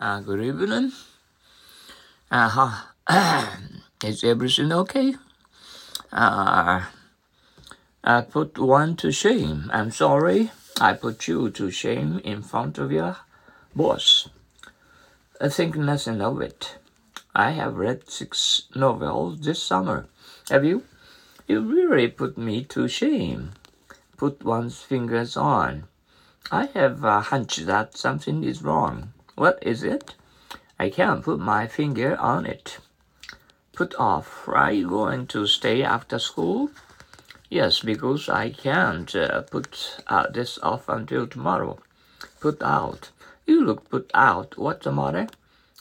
Uh, good evening. Uh, is everything okay? Uh, I put one to shame. I'm sorry. I put you to shame in front of your boss. I think nothing of it. I have read six novels this summer. Have you? You really put me to shame. Put one's fingers on. I have a hunch that something is wrong. What is it? I can't put my finger on it. Put off. Are you going to stay after school? Yes, because I can't uh, put uh, this off until tomorrow. Put out. You look put out. What's the matter?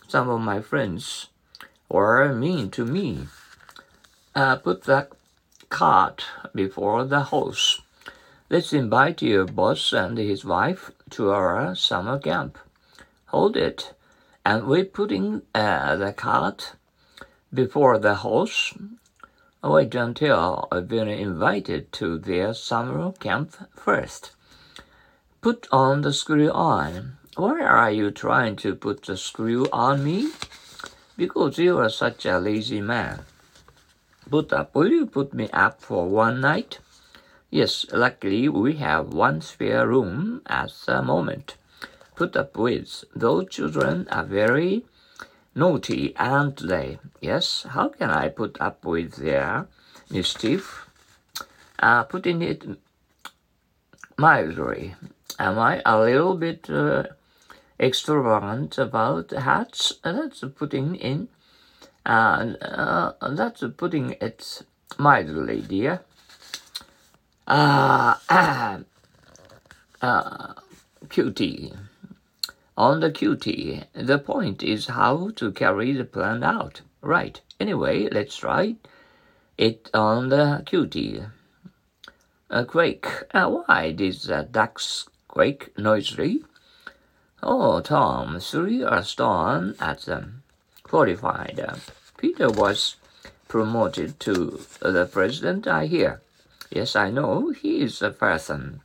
Some of my friends were mean to me. Uh, put the cart before the house. Let's invite your boss and his wife to our summer camp. Hold it. And we're putting uh, the cart before the horse, Wait until I've been invited to their summer camp first. Put on the screw on. Why are you trying to put the screw on me? Because you are such a lazy man. Put up, will you put me up for one night? Yes, luckily we have one spare room at the moment. Put up with. Those children are very naughty, aren't they? Yes, how can I put up with their mischief? Uh, putting it mildly, am I a little bit uh, extravagant about hats? That's putting in, uh, uh, that's putting it mildly, dear. Uh, uh, cutie on the QT. The point is how to carry the plan out. Right. Anyway, let's try it on the QT. A quake. Uh, why did the ducks quake noisily? Oh, Tom, three are stone at them. Qualified. Peter was promoted to the president, I hear. Yes, I know. He is a person.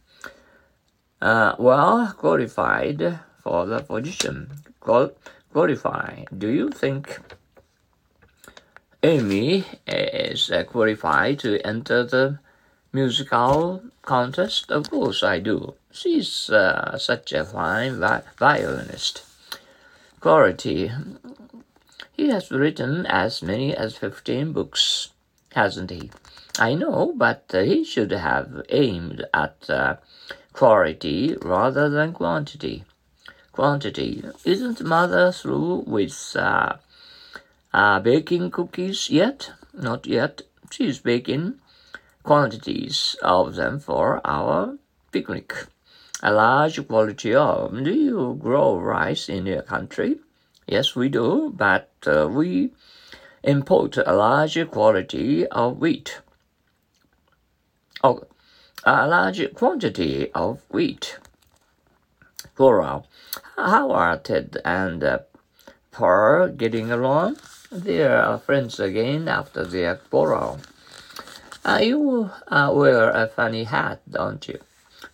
Uh, well, qualified for the position. Qualify. Do you think Amy is qualified to enter the musical contest? Of course I do. She's uh, such a fine vi violinist. Quality. He has written as many as 15 books, hasn't he? I know, but uh, he should have aimed at uh, quality rather than quantity quantity. Isn't mother through with uh, uh, baking cookies yet? Not yet. She's baking quantities of them for our picnic. A large quantity of. Do you grow rice in your country? Yes, we do, but uh, we import a large quantity of wheat. Oh, a large quantity of wheat. Plural. How are Ted and uh, Pearl getting along? They are friends again after their quarrel. Uh, you uh, wear a funny hat, don't you?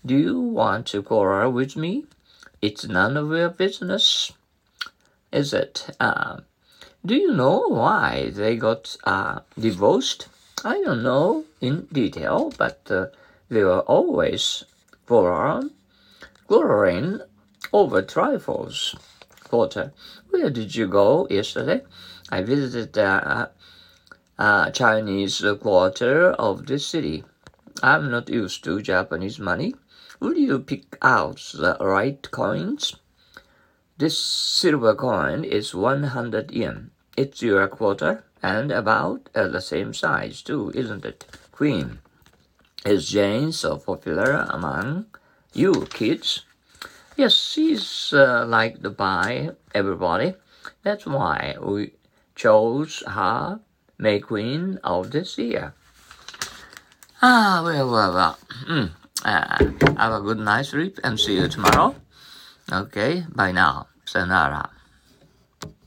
Do you want to quarrel with me? It's none of your business, is it? Uh, do you know why they got uh, divorced? I don't know in detail, but uh, they were always quarreling, quarreling over trifles. Quarter, where did you go yesterday? I visited the uh, uh, Chinese quarter of the city. I'm not used to Japanese money. Will you pick out the right coins? This silver coin is 100 yen. It's your quarter and about uh, the same size too, isn't it? Queen. Is Jane so popular among you kids? Yes, she's uh, liked by everybody. That's why we chose her May Queen of this year. Ah, well, well, well. Mm. Uh, have a good night sleep and see you tomorrow. Okay, bye now. Sayonara.